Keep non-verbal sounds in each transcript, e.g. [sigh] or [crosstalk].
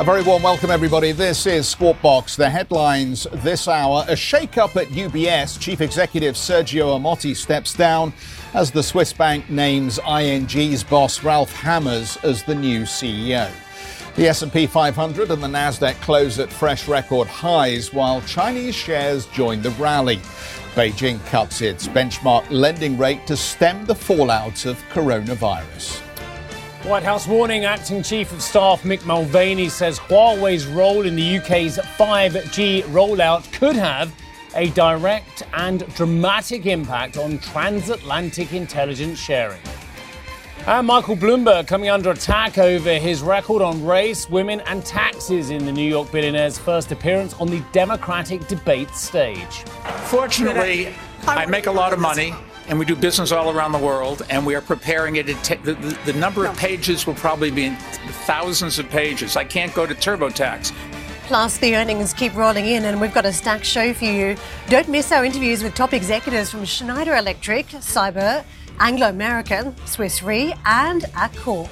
A very warm welcome, everybody. This is Squawk Box. The headlines this hour A shake-up at UBS. Chief Executive Sergio Ermotti steps down as the Swiss bank names ING's boss Ralph Hamers as the new CEO. The S&P 500 and the Nasdaq close at fresh record highs while Chinese shares join the rally. Beijing cuts its benchmark lending rate to stem the fallout of coronavirus. White House warning acting chief of staff Mick Mulvaney says Huawei's role in the UK's 5G rollout could have a direct and dramatic impact on transatlantic intelligence sharing. And Michael Bloomberg coming under attack over his record on race, women, and taxes in the New York billionaire's first appearance on the Democratic debate stage. Fortunately, I make a lot of money and we do business all around the world, and we are preparing it. the, the, the, number of pages will probably be thousands of pages. I can't go to TurboTax. Plus, the earnings keep rolling in, and we've got a stacked show for you. Don't miss our interviews with top executives from Schneider Electric, Cyber, Anglo American, Swiss Re, and Accor.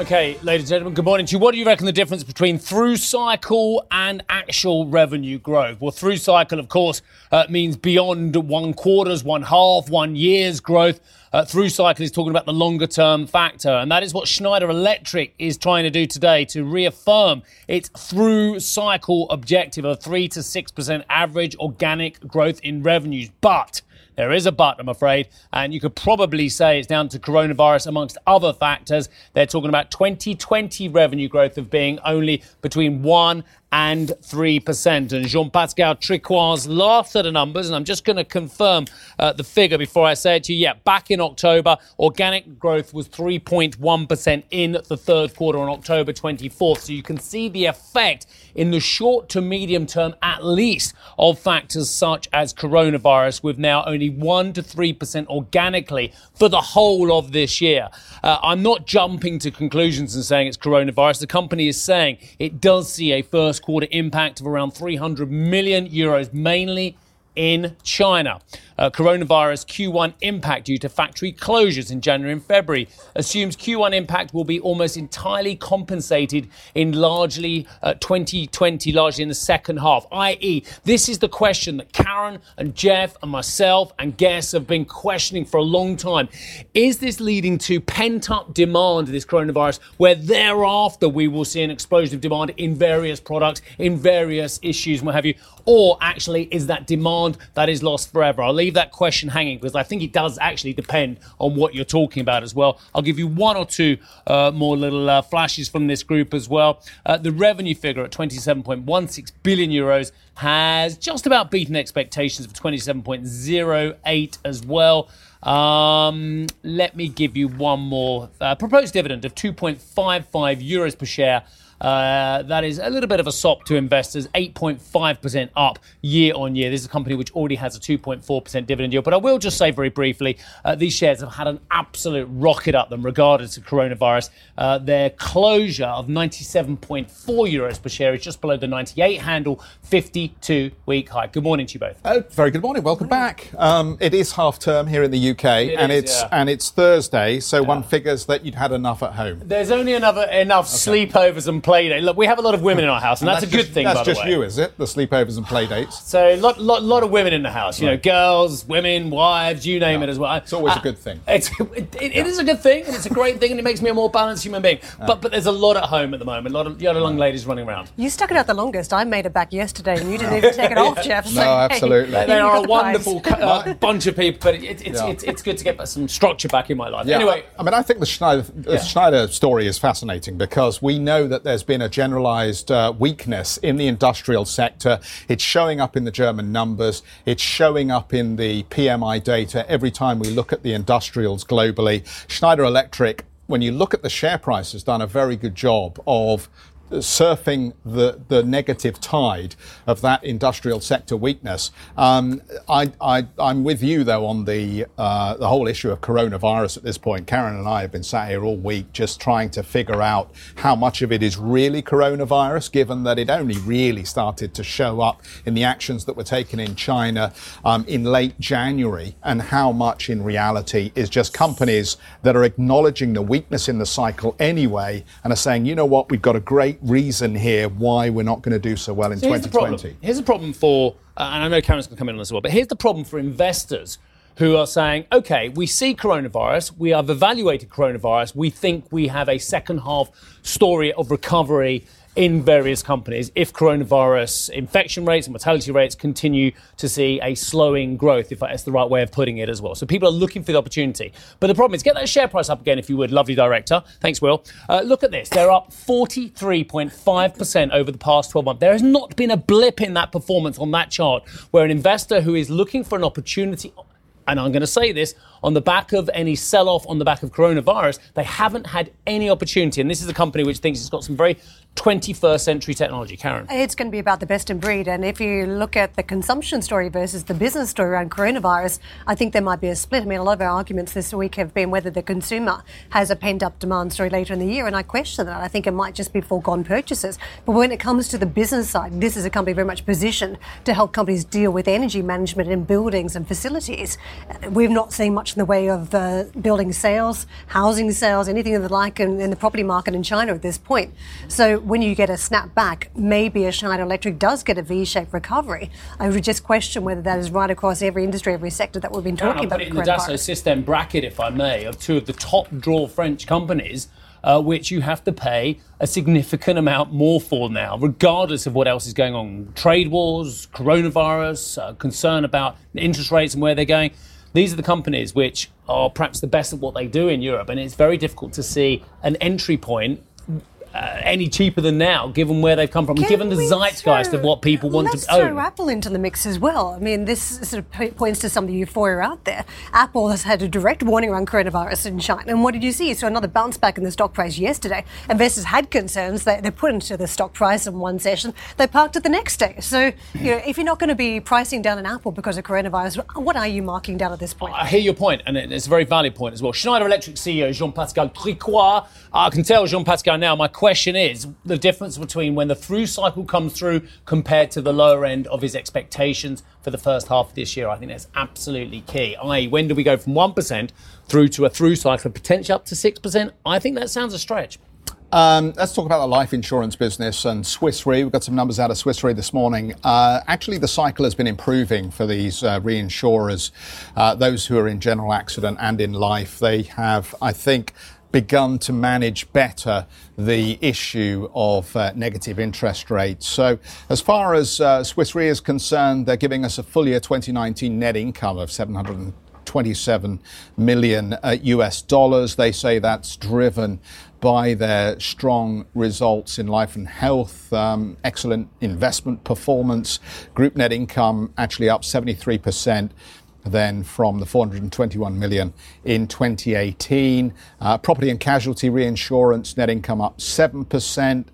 Okay, ladies and gentlemen, good morning to you. What do you reckon the difference between through cycle and actual revenue growth? Well, through cycle, of course, uh, means beyond one quarter's, one half, one year's growth. Uh, through cycle is talking about the longer term factor. And that is what Schneider Electric is trying to do today to reaffirm its through cycle objective of 3 to 6% average organic growth in revenues. But there is a but, I'm afraid, and you could probably say it's down to coronavirus amongst other factors. They're talking about 2020 revenue growth of being only between 1 and 3%. And Jean Pascal Tricoire laughed at the numbers, and I'm just going to confirm uh, the figure before I say it to you. Yeah, back in October, organic growth was 3.1% in the third quarter on October 24th. So you can see the effect in the short to medium term, at least, of factors such as coronavirus, with now only 1 to 3% organically for the whole of this year. Uh, I'm not jumping to conclusions and saying it's coronavirus. The company is saying it does see a first quarter impact of around 300 million euros, mainly in China. Uh, coronavirus Q1 impact due to factory closures in January and February assumes Q1 impact will be almost entirely compensated in largely uh, 2020, largely in the second half. I.e., this is the question that Karen and Jeff and myself and guests have been questioning for a long time. Is this leading to pent up demand of this coronavirus, where thereafter we will see an explosion of demand in various products, in various issues, what have you? Or actually, is that demand that is lost forever? I'll leave that question hanging because I think it does actually depend on what you're talking about as well. I'll give you one or two uh, more little uh, flashes from this group as well. Uh, the revenue figure at 27.16 billion euros has just about beaten expectations of 27.08 as well. Um, let me give you one more uh, proposed dividend of 2.55 euros per share uh, that is a little bit of a sop to investors, 8.5% up year on year. This is a company which already has a 2.4% dividend yield. But I will just say very briefly uh, these shares have had an absolute rocket up them regardless of coronavirus. Uh, their closure of 97.4 euros per share is just below the 98 handle, 52 week high. Good morning to you both. Oh, very good morning. Welcome back. Um, it is half term here in the UK, it and is, it's yeah. and it's Thursday, so yeah. one figures that you'd had enough at home. There's only another enough okay. sleepovers and play day. Look, we have a lot of women in our house, and, and that's, that's, a good just, thing. That's just you, is it? The sleepovers and play dates. So, a lot, lot, lot of women in the house. You right. know, girls, women, wives, you name yeah. it as well. It's always uh, a good thing. It's, [laughs] it, it, yeah. it is a good thing, and it's a great thing, and it makes me a more balanced human being. Yeah. But but there's a lot at home at the moment. A lot of, young ladies running around. You stuck it out the longest. I made it back yesterday, and you didn't even [laughs] take it off, Jeff. So, no, absolutely. Hey, they are a wonderful uh, bunch of people, but it, it's, it's, it's good to get some structure back in my life. Anyway, I mean, I think the Schneider, the Schneider story is fascinating because we know that there's been a generalised uh, weakness in the industrial sector. It's showing up in the German numbers. It's showing up in the PMI data every time we look at the industrials globally. Schneider Electric when you look at the share price, has done a very good job of surfing the, the negative tide of that industrial sector weakness. Um, I, I, am with you though on the uh, the whole issue of coronavirus at this point. Karen and I have been sat here all week just trying to figure out how much of it is really coronavirus, given that it only really started to show up in the actions that were taken in China um, in late January, and how much in reality is just companies that are acknowledging the weakness in the cycle anyway and are saying, you know what, we've got a great reason here why we're not going to do so well in so 2020. Here's, here's the problem for, uh, and I know Karen's going to come in on this as well, but here's the problem for investors who are saying, okay, we see coronavirus, we have evaluated coronavirus, we think we have a second half story of recovery in various companies if coronavirus infection rates and mortality rates continue to see a slowing growth, if that's the right way of putting it as well. So people are looking for the opportunity. But the problem is, get that share price up again, if you would, lovely director. Thanks, Will. Uh, look at this. They're up 43.5% over the past 12 months. There has not been a blip in that performance on that chart where an investor who is looking for an opportunity and I'm going to say this, on the back of any sell off on the back of coronavirus, they haven't had any opportunity. And this is a company which thinks it's got some very 21st century technology. Karen. It's going to be about the best in breed. And if you look at the consumption story versus the business story around coronavirus, I think there might be a split. I mean, a lot of our arguments this week have been whether the consumer has a pent up demand story later in the year. And I question that. I think it might just be foregone purchases. But when it comes to the business side, this is a company very much positioned to help companies deal with energy management in buildings and facilities. We've not seen much in the way of uh, building sales, housing sales, anything of the like in, in the property market in China at this point. So when you get a snap back, maybe a Schneider Electric does get a V-shaped recovery. I would just question whether that is right across every industry, every sector that we've been talking about. Put it in the Dassault Systèmes bracket, if I may, of two of the top draw French companies. Uh, which you have to pay a significant amount more for now, regardless of what else is going on. Trade wars, coronavirus, uh, concern about interest rates and where they're going. These are the companies which are perhaps the best at what they do in Europe, and it's very difficult to see an entry point uh, any cheaper than now, given where they've come from, Can given the zeitgeist throw, of what people want to own. throw Apple into the mix as well. I mean, this sort of points to some of the euphoria out there. Apple has had a direct warning around coronavirus in China, and what did you see? So another bounce back in the stock price yesterday. Investors had concerns that they put into the stock price in one session, they parked it the next day. So, you know, if you're not going to be pricing down an Apple because of coronavirus, what are you marking down at this point? I hear your point, and it's a very valid point as well. Schneider Electric CEO Jean-Pascal Tricoire, I can tell Jean-Pascal now. My question is the difference between when the through cycle comes through compared to the lower end of his expectations for the first half of this year. I think that's absolutely key. I.e., when do we go from 1% through to a through cycle, potentially up to 6%? I think that sounds a stretch. Um, let's talk about the life insurance business and Swiss Re. We've got some numbers out of Swiss Re this morning. Uh, actually, the cycle has been improving for these uh, reinsurers, uh, those who are in general accident and in life. They have, I think, begun to manage better the issue of uh, negative interest rates. So, as far as uh, Swiss Re is concerned, they're giving us a full year 2019 net income of 727 million uh, US dollars. They say that's driven by their strong results in life and health, um, excellent investment performance, group net income actually up 73 percent then from the 421 million in 2018. Uh, property and casualty reinsurance net income up 7%.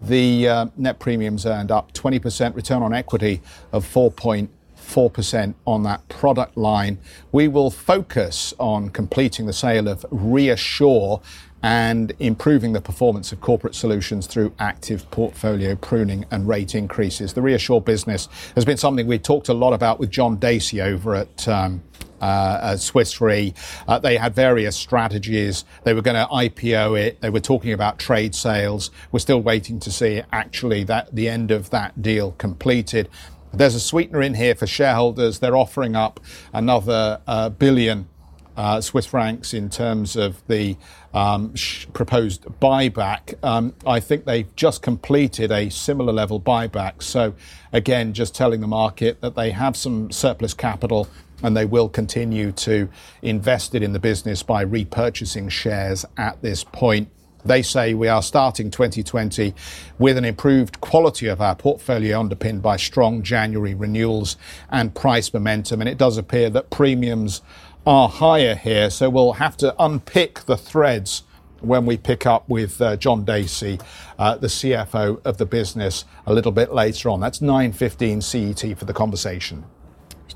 The uh, net premiums earned up 20%, return on equity of 4.4% on that product line. We will focus on completing the sale of ReAssure and improving the performance of corporate solutions through active portfolio pruning and rate increases. The ReAssure business has been something we talked a lot about with John Dacey over at. Um, uh, Swiss Re. Uh, they had various strategies. They were going to IPO it. They were talking about trade sales. We're still waiting to see actually that the end of that deal completed. There's a sweetener in here for shareholders. They're offering up another uh, billion uh, Swiss francs in terms of the um, proposed buyback. Um, I think they've just completed a similar level buyback. So, again, just telling the market that they have some surplus capital and they will continue to invest it in the business by repurchasing shares at this point. They say we are starting 2020 with an improved quality of our portfolio underpinned by strong January renewals and price momentum. And it does appear that premiums are higher here, so we'll have to unpick the threads when we pick up with uh, John Dacey, uh, the CFO of the business, a little bit later on. That's 9:15 CET for the conversation.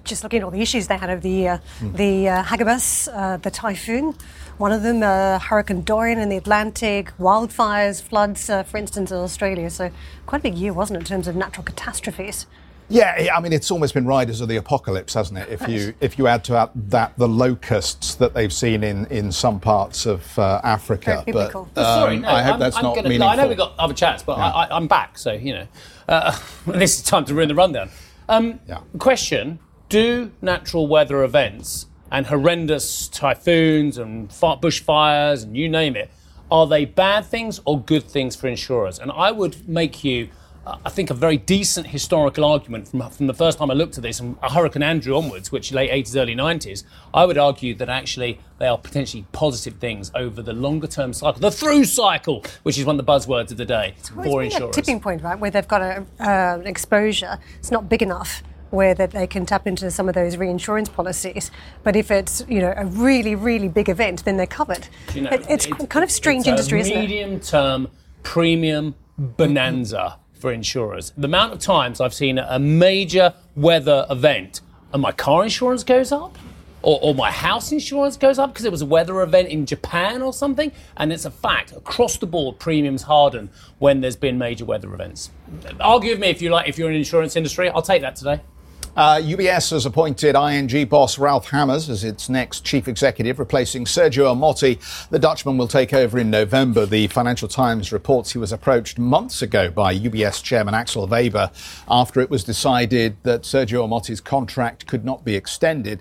Just looking at all the issues they had over the year, mm. the uh, Hagibis, uh, the typhoon, one of them, uh, Hurricane Dorian in the Atlantic, wildfires, floods, uh, for instance, in Australia. So quite a big year, wasn't it, in terms of natural catastrophes? Yeah, I mean it's almost been riders of the apocalypse, hasn't it? If you if you add to that the locusts that they've seen in, in some parts of uh, Africa. But, um, Sorry, no, I hope I'm, that's I'm not gonna, meaningful. I know we've got other chats, but yeah. I, am back, so you know, uh, [laughs] this is time to ruin the rundown. Um, yeah. Question: Do natural weather events and horrendous typhoons and bushfires and you name it, are they bad things or good things for insurers? And I would make you I think, a very decent historical argument from, from the first time I looked at this, from Hurricane Andrew onwards, which late 80s, early 90s, I would argue that actually they are potentially positive things over the longer term cycle, the through cycle, which is one of the buzzwords of the day well, for insurers. A tipping point, right, where they've got a, uh, an exposure, it's not big enough where that they can tap into some of those reinsurance policies. But if it's you know a really really big event, then they're covered. You know, it, it's, kind of strange industry, isn't it? Medium term premium bonanza for insurers. The amount of times I've seen a major weather event and my car insurance goes up, or, or, my house insurance goes up because it was a weather event in Japan or something. And it's a fact across the board, premiums harden when there's been major weather events. Argue with me if you like. If you're in the insurance industry, I'll take that today. Uh, UBS has appointed ING boss Ralph Hamers as its next chief executive, replacing Sergio Ermotti. The Dutchman will take over in November. The Financial Times reports he was approached months ago by UBS chairman Axel Weber after it was decided that Sergio Ermotti's contract could not be extended.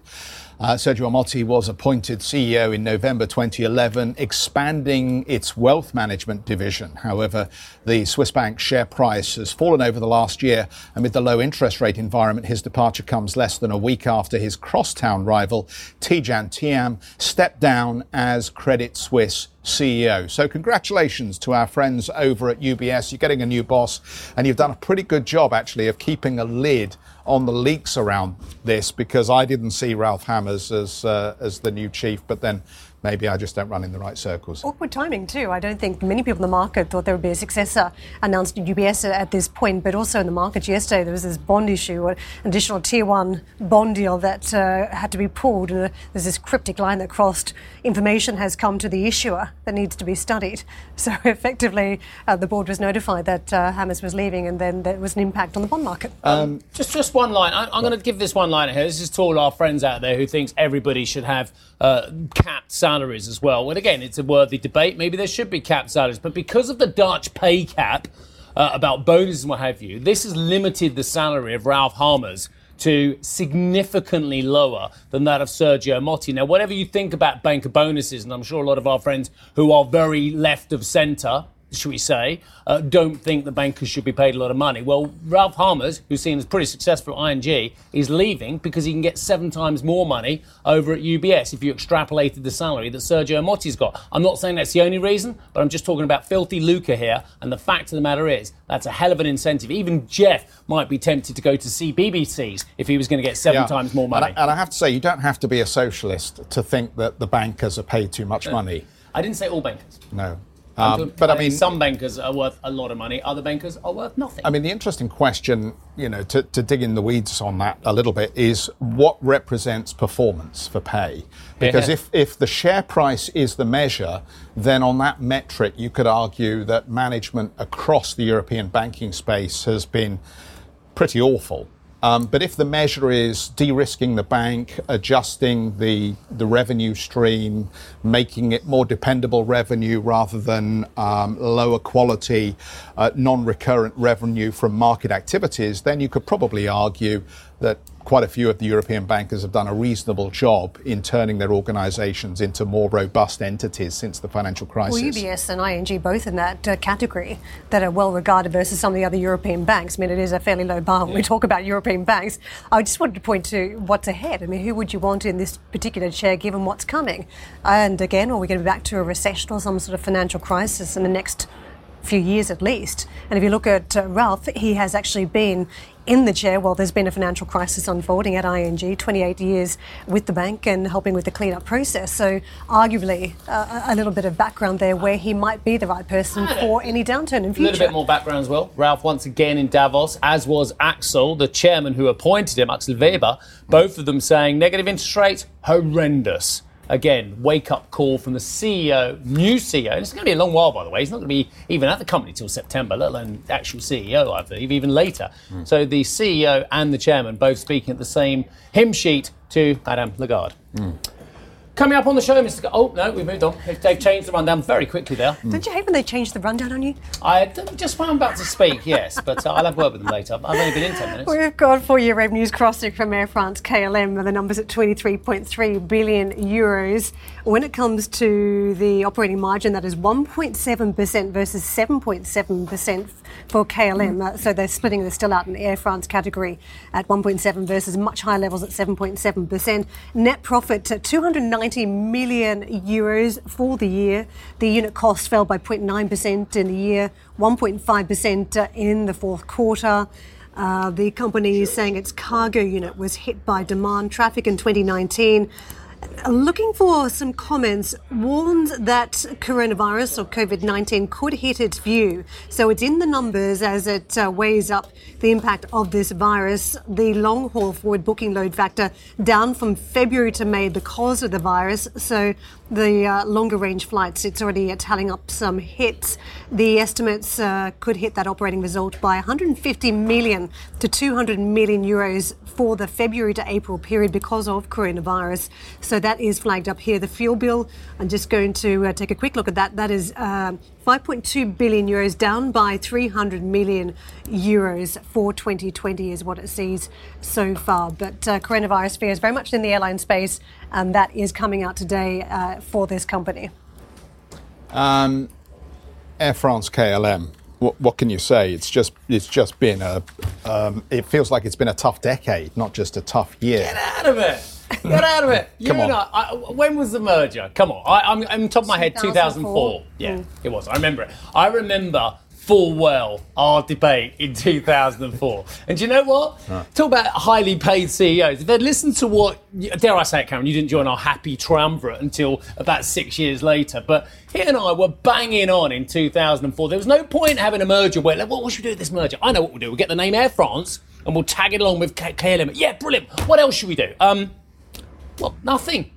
Uh, Sergio Ermotti was appointed CEO in November 2011, expanding its wealth management division. However, the Swiss bank share price has fallen over the last year. Amid the low interest rate environment, his departure comes less than a week after his crosstown rival, Tidjane Thiam, stepped down as Credit Suisse CEO. So, congratulations to our friends over at UBS. You're getting a new boss, and you've done a pretty good job, actually, of keeping a lid on the leaks around this because I didn't see Ralph Hamers as uh, as the new chief, but then maybe I just don't run in the right circles. Awkward timing too. I don't think many people in the market thought there would be a successor announced at UBS at this point, but also in the market yesterday there was this bond issue, an additional tier one bond deal that uh, had to be pulled, and uh, there's this cryptic line that crossed. Information has come to the issuer that needs to be studied. [laughs] So effectively, uh, the board was notified that uh, Hamers was leaving, and then there was an impact on the bond market. Um, just just one line. I, am going to give this one line here. This is to all our friends out there who thinks everybody should have uh, capped salaries as well. And again, it's a worthy debate. Maybe there should be capped salaries, but because of the Dutch pay cap uh, about bonuses and what have you, this has limited the salary of Ralph Hamers to significantly lower than that of Sergio Ermotti. Now, whatever you think about banker bonuses, and I'm sure a lot of our friends who are very left of centre should we say, uh, don't think the bankers should be paid a lot of money. Well, Ralph Hamers, who's seen as pretty successful at ING, is leaving because he can get seven times more money over at UBS if you extrapolated the salary that Sergio Ermotti's got. I'm not saying that's the only reason, but I'm just talking about filthy lucre here. And the fact of the matter is, that's a hell of an incentive. Even Jeff might be tempted to go to CBBCs if he was going to get seven yeah. times more money. And I, and I, have to say, you don't have to be a socialist to think that the bankers are paid too much uh, money. I didn't say all bankers. No. Um, but I mean, some bankers are worth a lot of money. Other bankers are worth nothing. I mean, the interesting question, you know, to, to dig in the weeds on that a little bit is what represents performance for pay? Because if if the share price is the measure, then on that metric, you could argue that management across the European banking space has been pretty awful. Um, but if the measure is de-risking the bank, adjusting the the revenue stream, making it more dependable revenue rather than um, lower quality, uh, non-recurrent revenue from market activities, then you could probably argue that quite a few of the European bankers have done a reasonable job in turning their organisations into more robust entities since the financial crisis. Well, UBS and ING both in that uh, category that are well regarded versus some of the other European banks. I mean, it is a fairly low bar when yeah. we talk about European banks. I just wanted to point to what's ahead. I mean, who would you want in this particular chair given what's coming? And again, are we going to be back to a recession or some sort of financial crisis in the next few years at least. And if you look at uh, Ralph, he has actually been in the chair while there's been a financial crisis unfolding at ING, 28 years with the bank and helping with the cleanup process. So, arguably, uh, a little bit of background there where he might be the right person for any downturn in future. A little bit more background as well. Ralph, once again in Davos, as was Axel, the chairman who appointed him, Axel Weber, both of them saying negative interest rates, horrendous again, wake up call from the CEO, new CEO. And it's going to be a long while, by the way. He's not going to be even at the company till September, let alone actual CEO, I believe, even later. Mm. So the CEO and the chairman both speaking at the same hymn sheet to Madame Lagarde. Mm. Coming up on the show, Mr. oh, no, we've moved on. They've changed the rundown very quickly there. Don't you hate when they change the rundown on you? I just I'm about to speak, yes, but uh, I'll have word with them later. I've only been in 10 minutes. We've got four year revenues crossing from Air France KLM, with the numbers at 23.3 billion euros. When it comes to the operating margin, that is 1.7% versus 7.7% for KLM. Uh, so they're splitting this still out in the Air France category at 1.7 versus much higher levels at 7.7%. Net profit at 290 million euros for the year. The unit cost fell by 0.9% in the year, 1.5% uh, in the fourth quarter. Uh, the company is saying its cargo unit was hit by demand traffic in 2019 looking for some comments, warns that coronavirus or COVID 19 could hit its view. So it's in the numbers as it uh, weighs up the impact of this virus. The long haul forward booking load factor down from February to May because of the virus. So the uh, longer range flights, it's already uh, tallying up some hits. The estimates uh, could hit that operating result by 150 million to 200 million euros for the February to April period because of coronavirus. So that is flagged up here. The fuel bill, I'm just going to uh, take a quick look at that. That is uh, 5.2 billion euros, down by 300 million euros for 2020, is what it sees so far. But uh, coronavirus fears very much in the airline space, and that is coming out today uh, for this company. Um, Air France KLM what, what, can you say? It's just it's just been a. Um, it feels like it's been a tough decade, not just a tough year. Get out of it! Get out of it! [laughs] You Come on. I, I, when was the merger? Come on! I, am I'm, I'm top of my head. 2004. Yeah, mm. it was. I remember it. I remember full well our debate in 2004. And do you know what? Talk about highly paid CEOs. If they'd listened to what, dare I say it, Cameron, you didn't join our happy triumvirate until about six years later, but he and I were banging on in 2004. There was no point having a merger where, like, what should we do with this merger? I know what we'll do. We'll get the name Air France and we'll tag it along with KLM. Yeah, brilliant. What else should we do? Um, well, nothing.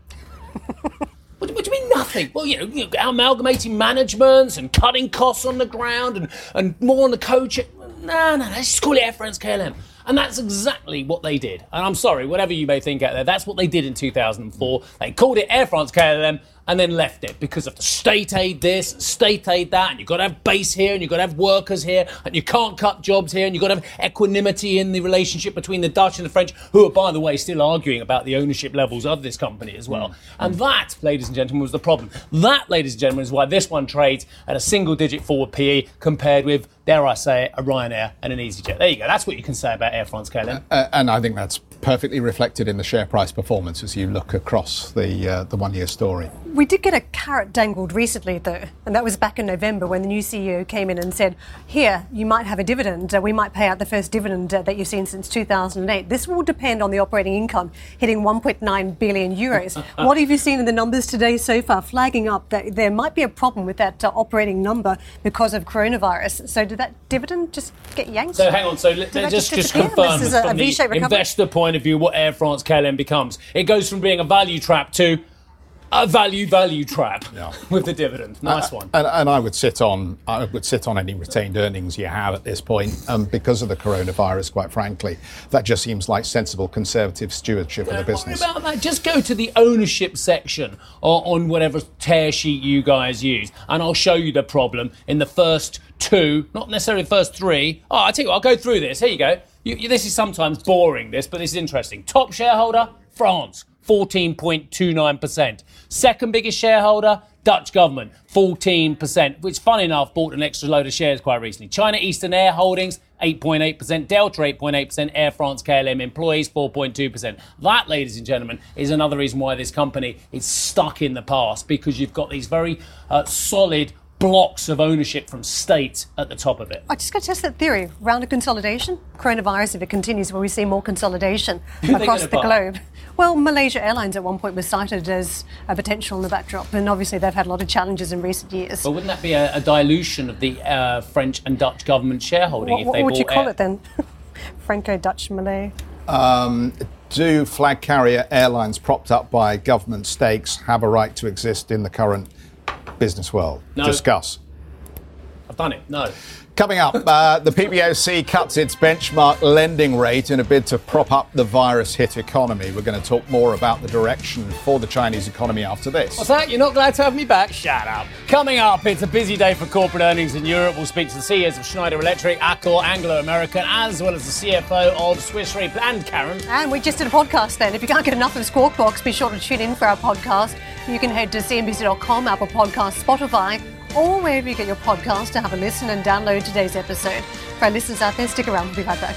[laughs] What, what, do you mean nothing? Well, you know, you know, amalgamating managements and cutting costs on the ground and, and more on the coach. No, no, let's just call it Air France KLM. And that's exactly what they did. And I'm sorry, whatever you may think out there, that's what they did in 2004. They called it Air France KLM and then left it because of the state aid this, state aid that, and you've got to have base here, and you've got to have workers here, and you can't cut jobs here, and you've got to have equanimity in the relationship between the Dutch and the French, who are, by the way, still arguing about the ownership levels of this company as well. Mm. And that, ladies and gentlemen, was the problem. That, ladies and gentlemen, is why this one trades at a single digit forward PE compared with dare I say a Ryanair and an EasyJet. There you go. That's what you can say about Air France KLM. Uh, and I think that's perfectly reflected in the share price performance as you look across the uh, the one year story. We did get a carrot dangled recently, though, and that was back in November when the new CEO came in and said, "Here, you might have a dividend. Uh, we might pay out the first dividend uh, that you've seen since 2008. This will depend on the operating income hitting 1.9 billion euros. [laughs] what have you seen in the numbers today so far, flagging up that there might be a problem with that uh, operating number because of coronavirus? So, did that dividend just get yanked? So, hang on. So, let's just just confirm from the investor point of view what Air France KLM becomes. It goes from being a value trap to a value value trap yeah. [laughs] with the dividend. Nice uh, one. And, and, I would sit on I would sit on any retained earnings you have at this point, um, because of the coronavirus. Quite frankly, that just seems like sensible conservative stewardship Don't of the business. about that. Just go to the ownership section or on whatever tear sheet you guys use, and I'll show you the problem in the first two, not necessarily the first three. Oh, I tell you, what, I'll go through this. Here you go. You, you, this is sometimes boring, this, but this is interesting. Top shareholder, France. 14.29%. Second biggest shareholder, Dutch government, 14%, which, fun enough, bought an extra load of shares quite recently. China Eastern Air Holdings, 8.8%, Delta 8.8%, Air France KLM employees 4.2%. That, ladies and gentlemen, is another reason why this company is stuck in the past because you've got these very uh, solid blocks of ownership from states at the top of it. I just got to test that theory. Round of consolidation, coronavirus, if it continues, will we see more consolidation Who are they across the buy? globe? Well, Malaysia Airlines at one point was cited as a potential in the backdrop, and obviously they've had a lot of challenges in recent years. But wouldn't that be a, a dilution of the uh, French and Dutch government shareholding what if what would you call Air- it then? [laughs] Franco-Dutch Malay. Do flag carrier airlines propped up by government stakes have a right to exist in the current business world? No. Discuss. I've done it. No. Coming up, uh, the PBOC cuts its benchmark lending rate in a bid to prop up the virus hit economy. We're going to talk more about the direction for the Chinese economy after this. What's that? You're not glad to have me back? Shut up. Coming up, it's a busy day for corporate earnings in Europe. We'll speak to the CEOs of Schneider Electric, Accor, Anglo American, as well as the CFO of Swiss Re and Karen. And we just did a podcast then. If you can't get enough of Squawk Box, be sure to tune in for our podcast. You can head to cnbc.com, Apple Podcasts, Spotify, or wherever you get your podcast to have a listen and download today's episode. For our listeners out there, stick around. We'll be right back.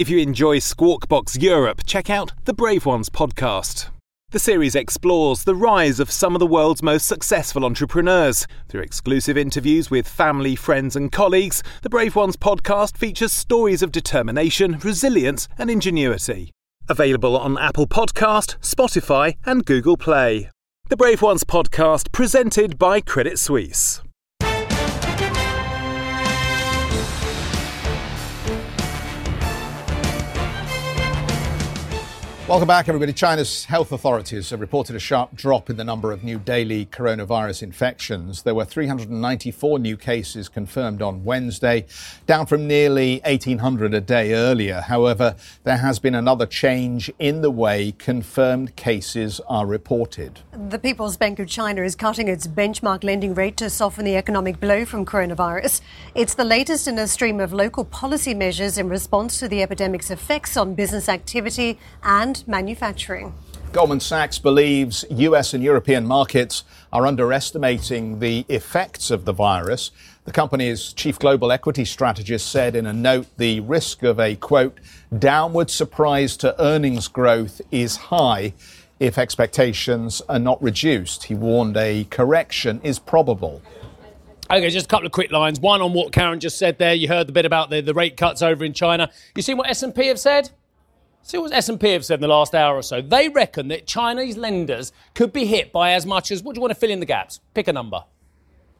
If you enjoy Squawk Box Europe, check out the Brave Ones podcast. The series explores the rise of some of the world's most successful entrepreneurs. Through exclusive interviews with family, friends, and colleagues, the Brave Ones podcast features stories of determination, resilience, and ingenuity. Available on Apple Podcast, Spotify, and Google Play. The Brave Ones podcast presented by Credit Suisse. Welcome back, everybody. China's health authorities have reported a sharp drop in the number of new daily coronavirus infections. There were 394 new cases confirmed on Wednesday, down from nearly 1,800 a day earlier. However, there has been another change in the way confirmed cases are reported. The People's Bank of China is cutting its benchmark lending rate to soften the economic blow from coronavirus. It's the latest in a stream of local policy measures in response to the epidemic's effects on business activity and manufacturing. Goldman Sachs believes US and European markets are underestimating the effects of the virus. The company's chief global equity strategist said in a note the risk of a quote, downward surprise to earnings growth is high if expectations are not reduced. He warned a correction is probable. Okay, just a couple of quick lines. One on what Karen just said there. You heard the bit about the, the rate cuts over in China. You seen what S&P have said? See what S&P have said in the last hour or so. They reckon that Chinese lenders could be hit by as much as, what do you want to fill in the gaps? Pick a number.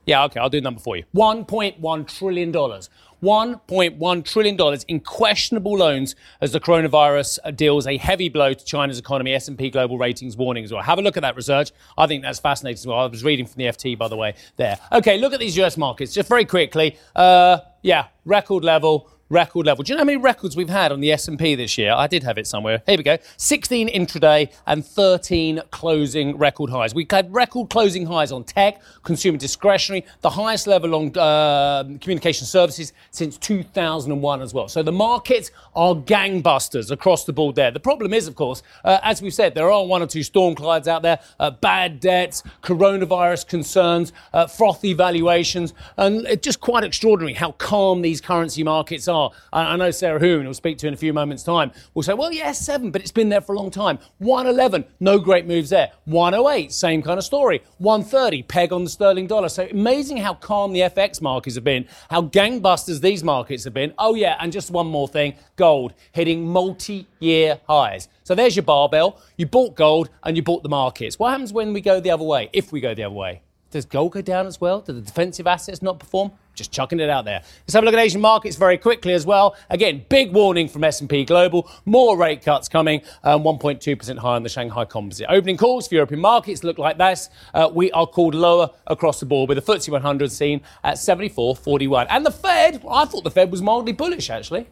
Yeah, okay, I'll do a number for you. $1.1 trillion. $1.1 trillion in questionable loans as the coronavirus deals a heavy blow to China's economy. S&P Global Ratings warning as well. Have a look at that research. I think that's fascinating as well. I was reading from the FT, by the way, there. Okay, look at these US markets. Just very quickly. Uh, yeah, record level record level. Do you know how many records we've had on the S&P this year? I did have it somewhere. Here we go. 16 intraday and 13 closing record highs. We had record closing highs on tech, consumer discretionary, the highest level on uh, communication services since 2001 as well. So the markets are gangbusters across the board there. The problem is, of course, uh, as we've said, there are one or two storm clouds out there, uh, bad debts, coronavirus concerns, uh, frothy valuations, and it's just quite extraordinary how calm these currency markets are. I, I know Sarah Hewin, who'll speak to in a few moments' time, will say, well, yes, seven, but it's been there for a long time. 111, no great moves there. 108, same kind of story. 130, peg on the sterling dollar. So amazing how calm the FX markets have been, how gangbusters these markets have been. Oh, yeah, and just one more thing gold hitting multi year highs. So there's your barbell. You bought gold and you bought the markets. What happens when we go the other way, if we go the other way? Does gold go down as well? Do the defensive assets not perform? Just chucking it out there. Let's have a look at Asian markets very quickly as well. Again, big warning from S&P Global. More rate cuts coming. Um, 1.2% higher on the Shanghai Composite. Opening calls for European markets look like this. Uh, we are called lower across the board with the FTSE 100 seen at 74.41. And the Fed, I thought the Fed was mildly bullish actually.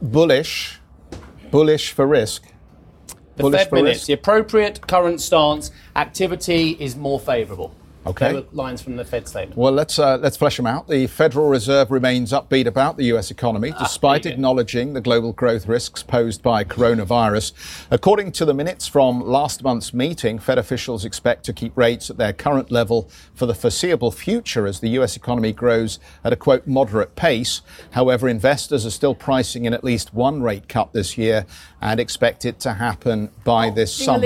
Bullish, bullish for risk. The Bullish Fed for minutes, risk. the appropriate current stance, activity is more favourable. Okay. They were lines from the Fed statement. Well, let's uh, let's flesh them out. The Federal Reserve remains upbeat about the U.S. economy, despite you go. acknowledging the global growth risks posed by coronavirus. According to the minutes from last month's meeting, Fed officials expect to keep rates at their current level for the foreseeable future as the U.S. economy grows at a quote moderate pace. However, investors are still pricing in at least one rate cut this year and expect it to happen by this summer.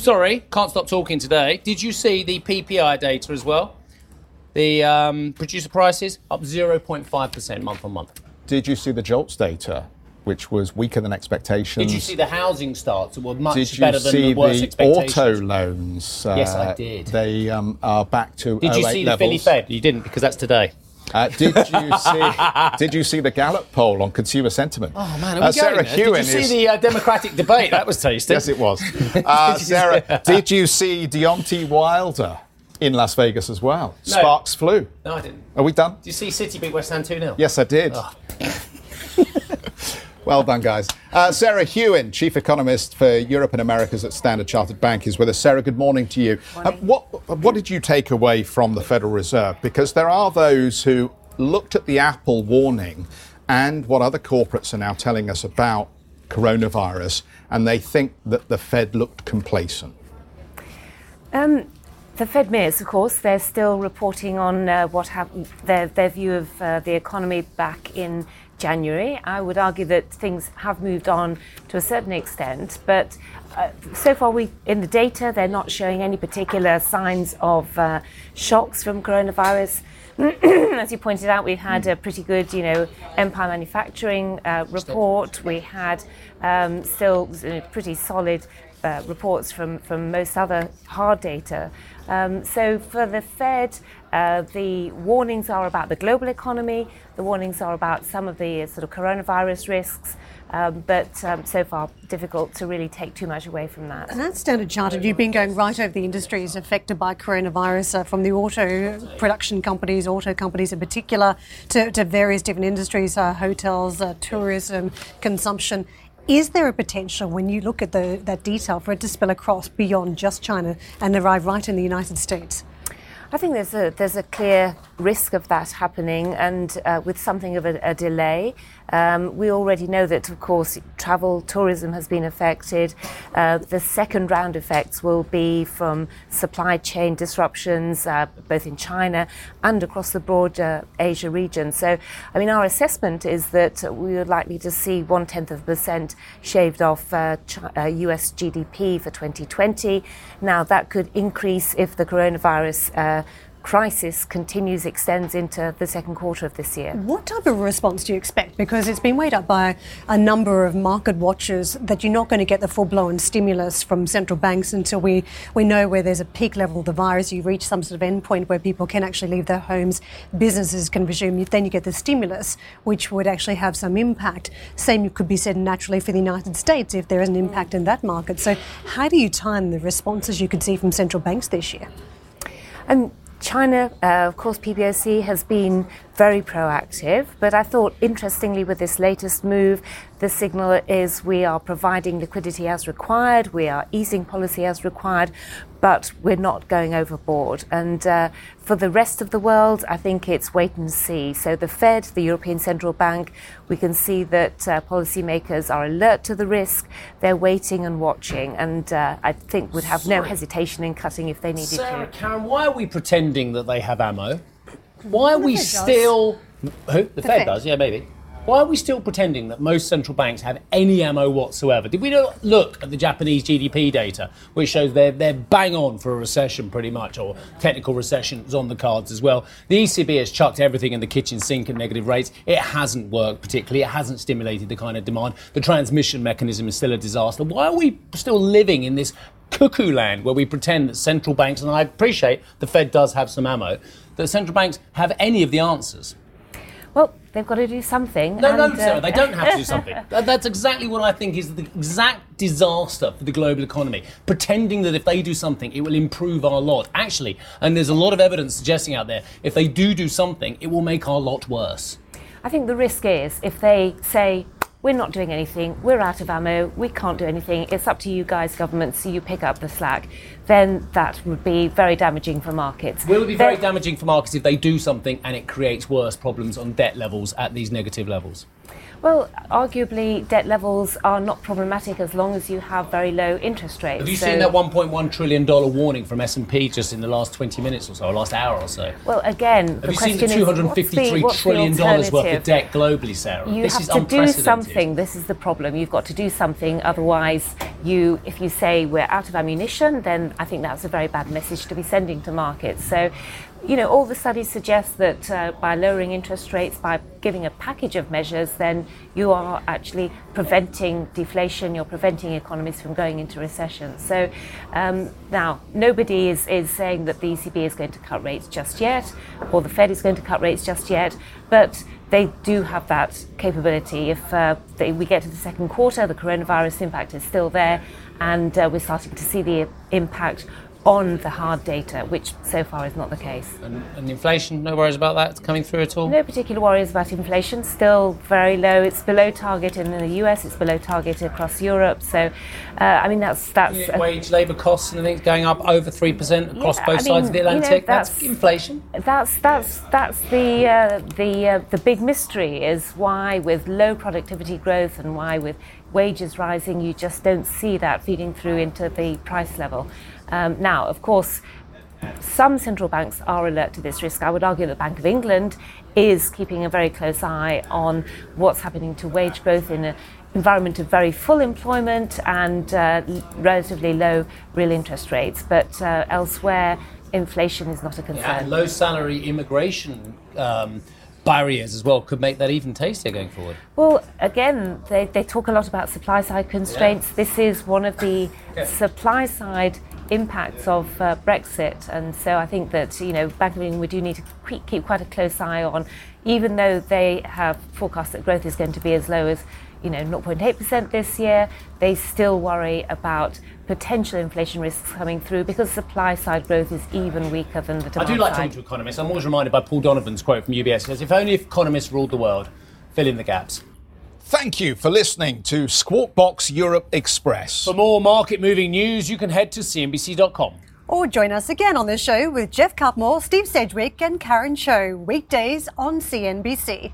Sorry, can't stop talking today. Did you see the PPI data as well? The um, producer prices up 0.5% month on month. Did you see the JOLTS data, which was weaker than expectations? Did you see the housing starts that were much Did you better than see the worst the expectations? auto loans? Uh, Yes, I did. They um, are back to Did you 08 see the. Philly Fed? You didn't because that's today. Uh, did you see? Did you see the Gallup poll on consumer sentiment? Oh man, are we uh, going Sarah there? Did you see is. the uh, Democratic debate? That was [laughs] tasty. yes, it was. [laughs] Uh, Sarah, did you see Deontay Wilder in Las Vegas as well? No. Sparks flew. No, I didn't. Are we done? Did you see City beat West Ham 2 0? Yes, I did. [laughs] well done, guys. Uh, Sarah Hewin, Chief Economist for Europe and Americas at Standard Chartered Bank, is with us. Sarah, good morning to you. Uh, what, what did you take away from the Federal Reserve? Because there are those who looked at the Apple warning and what other corporates are now telling us about coronavirus, and they think that the Fed looked complacent. Um, the Fed Mirs, of course, they're still reporting on uh, what happened, their, their view of uh, the economy back in January. I would argue that things have moved on to a certain extent, but uh, so far we in the data they're not showing any particular signs of uh, shocks from coronavirus. [clears throat] As you pointed out, we've had a pretty good, you know, Empire Manufacturing uh, report. We had um, still pretty solid uh, reports from, from most other hard data. Um, so for the Fed, uh, the warnings are about the global economy, the warnings are about some of the uh, sort of coronavirus risks, um, but um, so far difficult to really take too much away from that. And at Standard Chartered, you've been going right over the industries affected by coronavirus, uh, from the auto production companies, auto companies in particular, to, to various different industries, uh, hotels, uh, tourism, consumption. Is there a potential when you look at the, that detail for it to spill across beyond just China and arrive right in the United States? I think there's a there's a clear risk of that happening, and uh, with something of a, a delay. Um, we already know that, of course, travel tourism has been affected. Uh, the second round effects will be from supply chain disruptions, uh, both in China and across the broader Asia region. So, I mean, our assessment is that we are likely to see one tenth of a percent shaved off uh, Chi- uh, US GDP for 2020. Now, that could increase if the coronavirus uh, crisis continues, extends into the second quarter of this year. What type of response do you expect? Because it's been weighed up by a number of market watchers that you're not going to get the full blown stimulus from central banks until we, we know where there's a peak level of the virus. You reach some sort of endpoint where people can actually leave their homes, businesses can resume. Then you get the stimulus, which would actually have some impact. Same could be said naturally for the United States if there is an impact in that market. So, how do you time the responses you could see from central banks this year? And China, uh, of course, PBOC has been very proactive, but I thought interestingly with this latest move, the signal is we are providing liquidity as required, we are easing policy as required, but we're not going overboard. And uh, for the rest of the world, I think it's wait and see. So the Fed, the European Central Bank, we can see that uh, policymakers are alert to the risk, they're waiting and watching, and uh, I think would have no hesitation in cutting if they needed Sarah, to. Karen, why are we pretending that they have ammo? Why are we Fed does. still. Who? The, Fed, Fed. does, yeah, maybe. Why are we still pretending that most central banks have any ammo whatsoever? Did we not look at the Japanese GDP data, which shows they're, they're bang on for a recession pretty much, or technical recession is on the cards as well? The ECB has chucked everything in the kitchen sink at negative rates. It hasn't worked particularly. It hasn't stimulated the kind of demand. The transmission mechanism is still a disaster. Why are we still living in this cuckoo land where we pretend that central banks, and I appreciate the Fed does have some ammo, that central banks have any of the answers. They've got to do something. No, no, and, uh, they don't have to do [laughs] something. That- That's exactly what I think is the exact disaster for the global economy. Pretending that if they do something, it will improve our lot. Actually, and there's a lot of evidence suggesting out there, if they do do something, it will make our lot worse. I think the risk is if they say we're not doing anything, we're out of ammo, we can't do anything, it's up to you guys, government, so you pick up the slack, then that would be very damaging for markets. Will it be very damaging for markets if they do something and it creates worse problems on debt levels at these negative levels? Well, arguably, debt levels are not problematic as long as you have very low interest rates. Have you So- seen that 1.1 trillion dollar warning from S&P just in the last 20 minutes or so, or last hour or so? Well, again, Have the you seen question the is, 253 what's the, trillion dollars worth of debt globally, Sarah? You this have is to do something. This is the problem. You've got to do something. Otherwise, you, if you say we're out of ammunition, then I think that's a very bad message to be sending to markets. So, you know, all the studies suggest that uh, by lowering interest rates, by giving a package of measures, then you are actually preventing deflation. You're preventing economies from going into recession. So um, now, nobody is, is saying that the ECB is going to cut rates just yet, or the Fed is going to cut rates just yet, but they do have that capability. If uh, they, we get to the second quarter, the coronavirus impact is still there, and uh, we're starting to see the impact on the hard data, which so far is not the case. And, and inflation, no worries about that coming through at all? No particular worries about inflation, still very low. It's below target in the US, it's below target across Europe. So, uh, I mean, that's. that's Yeah, Wage, labour costs and things going up over 3% across Yeah, both I sides of the mean, you know, Atlantic. that's, that's- inflation. That's that's that's the uh, the uh, the big mystery is why with low productivity growth and why with wages rising you just don't see that feeding through into the price level. Um, now, of course, some central banks are alert to this risk. I would argue that the Bank of England is keeping a very close eye on what's happening to wage growth in an environment of very full employment and uh, relatively low real interest rates. But uh, elsewhere, inflation is not a concern. And low salary immigration um, barriers as well could make that even tastier going forward. Well, again, they, they talk a lot about supply side constraints. This is one of the supply side impacts of uh, Brexit. And so I think that, you know, Bank of England, we do need to keep quite a close eye on, even though they have forecast that growth is going to be as low as, you know, 0.8% this year, they still worry about potential inflation risks coming through because supply side growth is even weaker than the I do like side. talking to economists. I'm always reminded by Paul Donovan's quote from UBS. He says, if only economists ruled the world, fill in the gaps. Thank you for listening to Squawk Box Europe Express. For more market moving news, you can head to CNBC.com. Or join us again on the show with Geoff Cutmore, Steve Sedgwick, and Karen Tso, weekdays on CNBC.